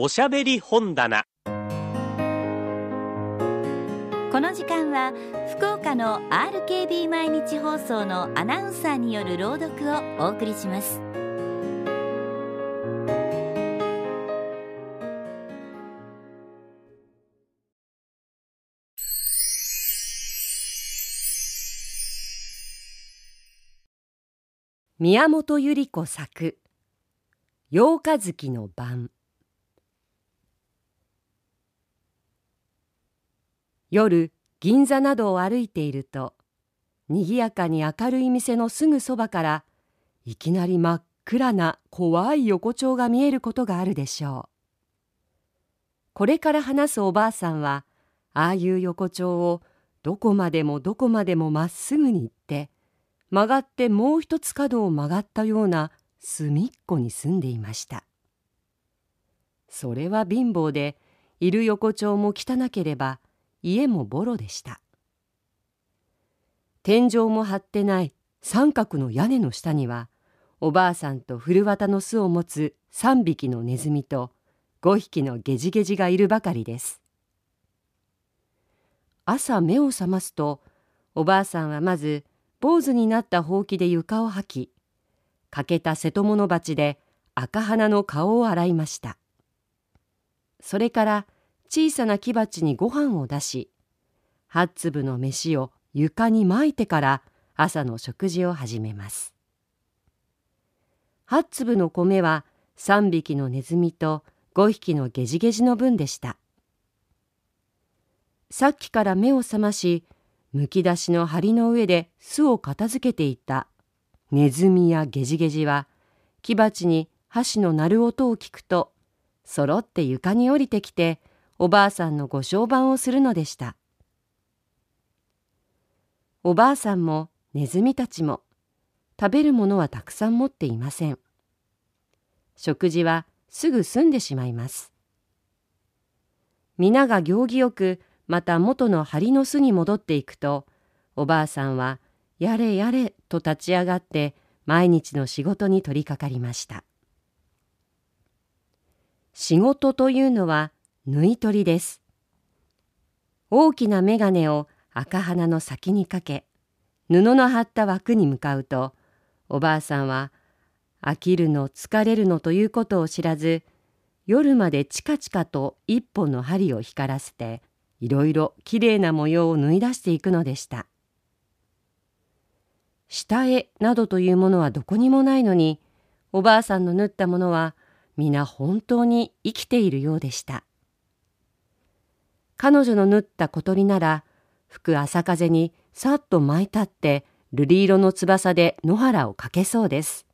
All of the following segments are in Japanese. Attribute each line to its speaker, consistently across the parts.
Speaker 1: おしゃべり本棚。
Speaker 2: この時間は福岡の RKB 毎日放送のアナウンサーによる朗読をお送りします。
Speaker 3: 宮本百合子作「八日月の晩」夜銀座などを歩いているとにぎやかに明るい店のすぐそばからいきなり真っ暗な怖い横丁が見えることがあるでしょう。これから話すおばあさんはああいう横丁をどこまでもどこまでもまっすぐに行って曲がってもう一つ角を曲がったような隅っこに住んでいましたそれは貧乏でいる横丁も汚ければ家もボロでした。天井も張ってない三角の屋根の下にはおばあさんと古綿の巣を持つ三匹のネズミと五匹のゲジゲジがいるばかりです。朝目を覚ますとおばあさんはまず坊主になったほうきで床を吐き欠けた瀬戸物鉢で赤鼻の顔を洗いました。それから小さな木鉢にご飯を出し八粒の飯を床にまいてから朝の食事を始めます。八粒の米は三匹のネズミと五匹のゲジゲジの分でした。さっきから目を覚ましむき出しの梁の上で巣を片付けていた。ネズミやゲジゲジは木鉢に箸の鳴る音を聞くとそろって床に降りてきておばあさんのご商売をするのでした。おばあさんもネズミたちも食べるものはたくさん持っていません。食事はすぐ済んでしまいます。皆が行儀よくまた元の梁の巣に戻っていくとおばあさんは「やれやれ」と立ち上がって毎日の仕事に取り掛かりました。仕事というのは縫い取りです大きな眼鏡を赤鼻の先にかけ布の張った枠に向かうとおばあさんは飽きるの疲れるのということを知らず夜までチカチカと一本の針を光らせていろいろきれいな模様を縫い出していくのでした。下絵などというものはどこにもないのにおばあさんの縫ったものは皆本当に生きているようでした。彼女の縫った小鳥なら吹く朝風にさっと舞い立って瑠璃色の翼で野原をかけそうです。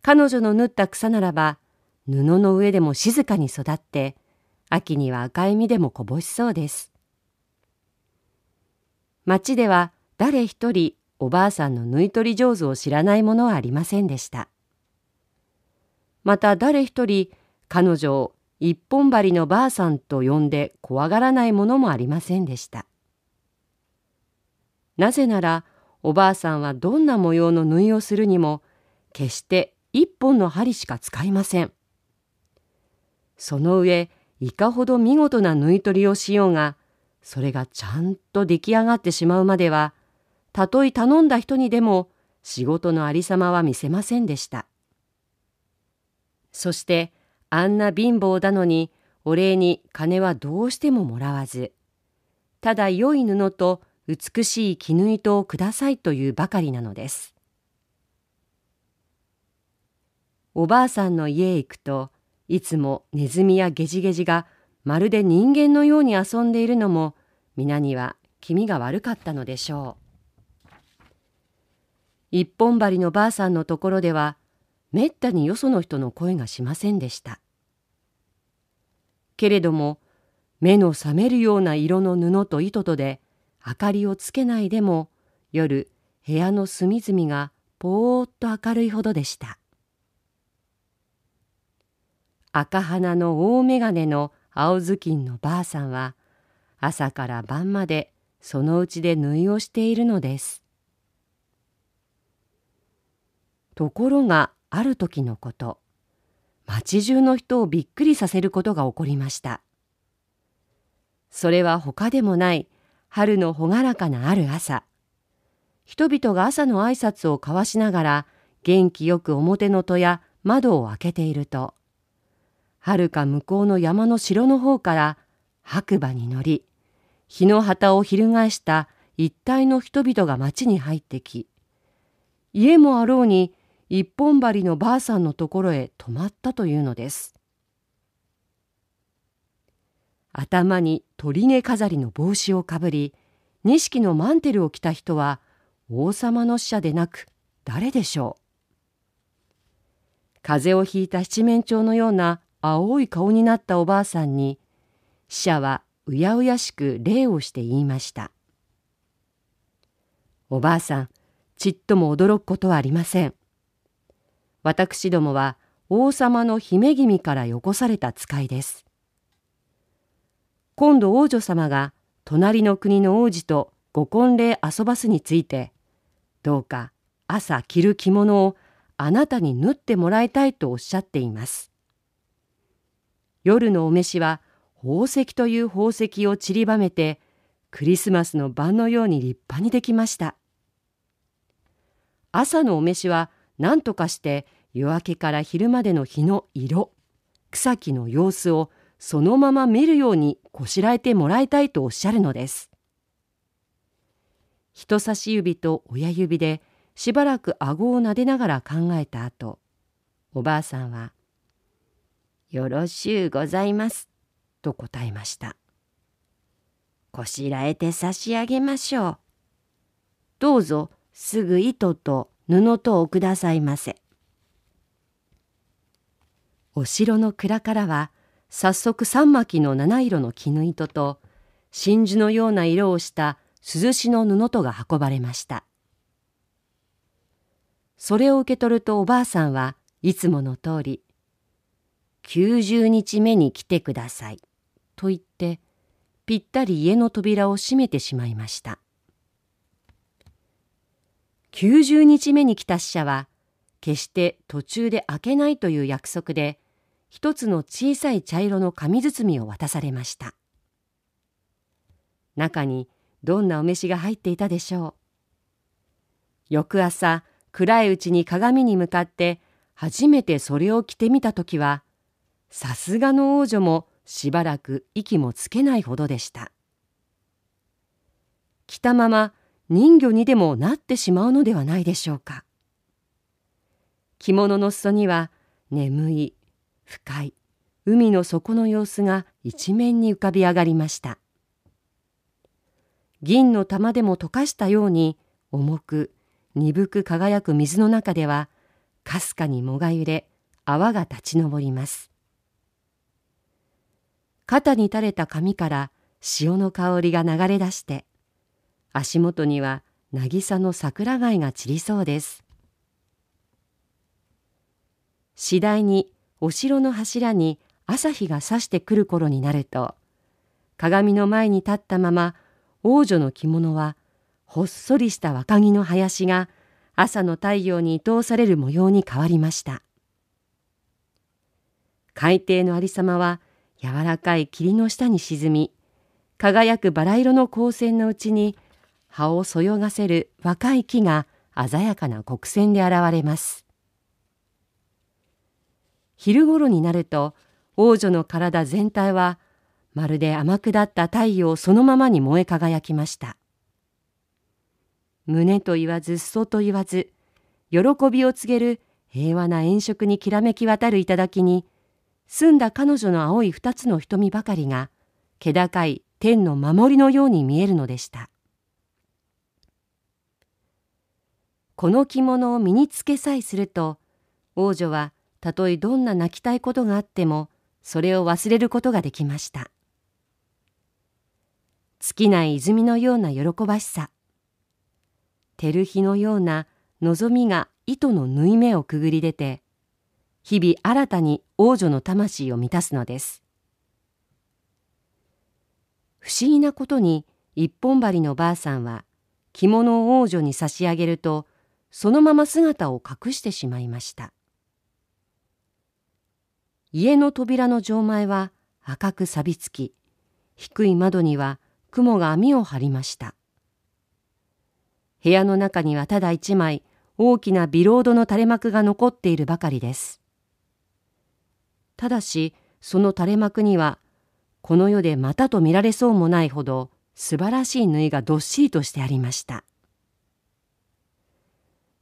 Speaker 3: 彼女の縫った草ならば布の上でも静かに育って秋には赤い実でもこぼしそうです。町では誰一人おばあさんの縫い取り上手を知らない者はありませんでした。また誰一人彼女を一本針のばあさんと呼んで怖がらないものもありませんでした。なぜならおばあさんはどんな模様の縫いをするにも決して一本の針しか使いません。その上いかほど見事な縫い取りをしようがそれがちゃんと出来上がってしまうまではたとえ頼んだ人にでも仕事のありさまは見せませんでしたそしてあんな貧乏だのにお礼に金はどうしてももらわずただ良い布と美しい絹糸をくださいというばかりなのですおばあさんの家へ行くといつもネズミやゲジゲジがまるで人間のように遊んでいるのも皆には気味が悪かったのでしょう。一本針のばあさんのところではめったによその人の声がしませんでした。けれども目の覚めるような色の布と糸とで明かりをつけないでも夜部屋の隅々がぽーっと明るいほどでした。赤鼻の大眼鏡の青ずきんのばあさんは朝から晩までそのうちで縫いをしているのです。ところがある時のこと町中の人をびっくりさせることが起こりました。それは他でもない春の朗らかなある朝。人々が朝の挨拶を交わしながら元気よく表の戸や窓を開けていると、はるか向こうの山の城の方から白馬に乗り、日の旗を翻した一帯の人々が町に入ってき、家もあろうに一本針のばあさんのところへ泊まったというのです。頭に鳥毛飾りの帽子をかぶり、錦のマンテルを着た人は王様の使者でなく誰でしょう。風邪をひいた七面鳥のような青い顔になったおばあさんに死者はうやうやしく礼をして言いましたおばあさんちっとも驚くことはありません私どもは王様の姫君からよこされた使いです今度王女様が隣の国の王子とご婚礼遊ばすについてどうか朝着る着物をあなたに縫ってもらいたいとおっしゃっています夜のお召しは宝石という宝石を散りばめてクリスマスの晩のように立派にできました。朝のお召しは何とかして夜明けから昼までの日の色、草木の様子をそのまま見るようにこしらえてもらいたいとおっしゃるのです。人差し指と親指でしばらく顎を撫でながら考えた後、おばあさんはよろしゅうございます。と答えました。こしらえて差し上げましょう。どうぞすぐ糸と布とをくださいませ。お城の蔵からは早速三巻の七色の絹糸と真珠のような色をした涼しの布とが運ばれました。それを受け取るとおばあさんはいつもの通り90日目に来てください。と言って、ぴったり家の扉を閉めてしまいました。90日目に来た死者は、決して途中で開けないという約束で、一つの小さい茶色の紙包みを渡されました。中にどんなお召しが入っていたでしょう？翌朝、暗いうちに鏡に向かって初めてそれを着てみたときは、さすがの王女もしばらく息もつけないほどでした。着たまま人魚にでもなってしまうのではないでしょうか。着物の裾には眠い、深い、海の底の様子が一面に浮かび上がりました。銀の玉でも溶かしたように重く鈍く輝く水の中ではかすかにもが揺れ泡が立ち上ります。肩に垂れた髪から潮の香りが流れ出して足元には渚の桜貝が散りそうです。次第にお城の柱に朝日が差してくる頃になると鏡の前に立ったまま王女の着物はほっそりした若木の林が朝の太陽に通される模様に変わりました。海底のありさまは柔らかい霧の下に沈み輝くバラ色の光線のうちに葉をそよがせる若い木が鮮やかな黒線で現れます昼ごろになると王女の体全体はまるで甘くだった太陽そのままに燃え輝きました胸と言わず裾と言わず喜びを告げる平和な炎色にきらめき渡る頂に澄んだ彼女の青い二つの瞳ばかりが気高い天の守りのように見えるのでした。この着物を身につけさえすると王女はたとえどんな泣きたいことがあってもそれを忘れることができました。尽きない泉のような喜ばしさ照る日のような望みが糸の縫い目をくぐり出て日々新たに王女の魂を満たすのです。不思議なことに一本針のばあさんは着物を王女に差し上げるとそのまま姿を隠してしまいました。家の扉の錠前は赤く錆びつき低い窓には雲が網を張りました。部屋の中にはただ一枚大きなビロードの垂れ幕が残っているばかりです。ただしその垂れ幕にはこの世でまたと見られそうもないほど素晴らしい縫いがどっしりとしてありました。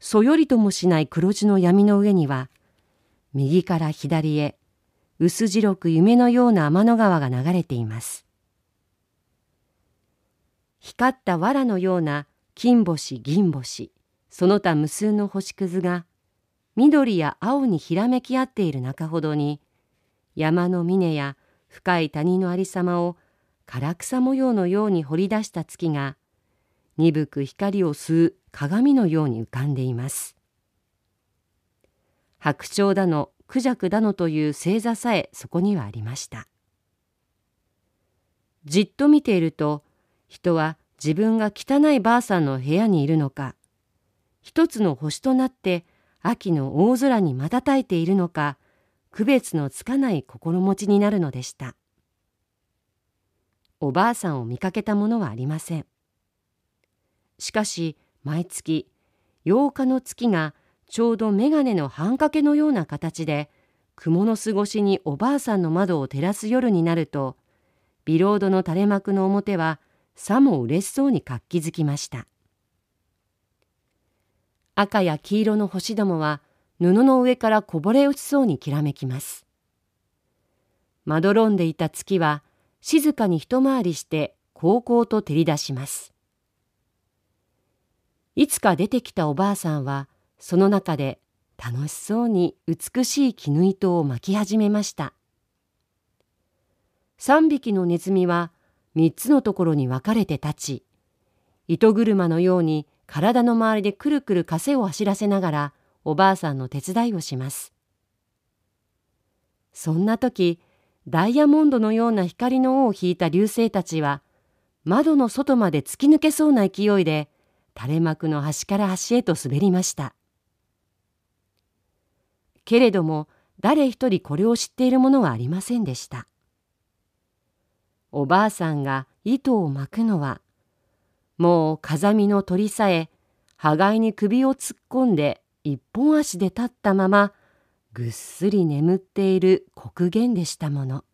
Speaker 3: そよりともしない黒地の闇の上には右から左へ薄白く夢のような天の川が流れています。光った藁のような金星銀星その他無数の星屑が緑や青にひらめき合っている中ほどに山の峰や深い谷のありさまを唐草模様のように彫り出した月が鈍く光を吸う鏡のように浮かんでいます。白鳥だのクジャクだのという星座さえそこにはありました。じっと見ていると人は自分が汚いばあさんの部屋にいるのか一つの星となって秋の大空に瞬いているのか区別のつかない心持ちになるのでした。おばあさんを見かけたものはありません。しかし毎月8日の月がちょうど眼鏡の半掛けのような形で蜘蛛の巣越しにおばあさんの窓を照らす夜になるとビロードの垂れ幕の表はさも嬉しそうに活気づきました。赤や黄色の星どもは布の上からこぼれ落ちそうにきらめきます。まどろんでいた月は静かに一回りして高々と照り出します。いつか出てきたおばあさんはその中で楽しそうに美しい絹糸を巻き始めました。三匹のネズミは三つのところに分かれて立ち、糸車のように体の周りでくるくる枷を走らせながらおばあさんの手伝いをします。そんな時、ダイヤモンドのような光の尾を引いた流星たちは、窓の外まで突き抜けそうな勢いで、垂れ幕の端から端へと滑りました。けれども誰一人これを知っている者はありませんでした。おばあさんが糸を巻くのはもう風見の鳥さえ羽がいに首を突っ込んで一本足で立ったままぐっすり眠っている黒源でしたもの。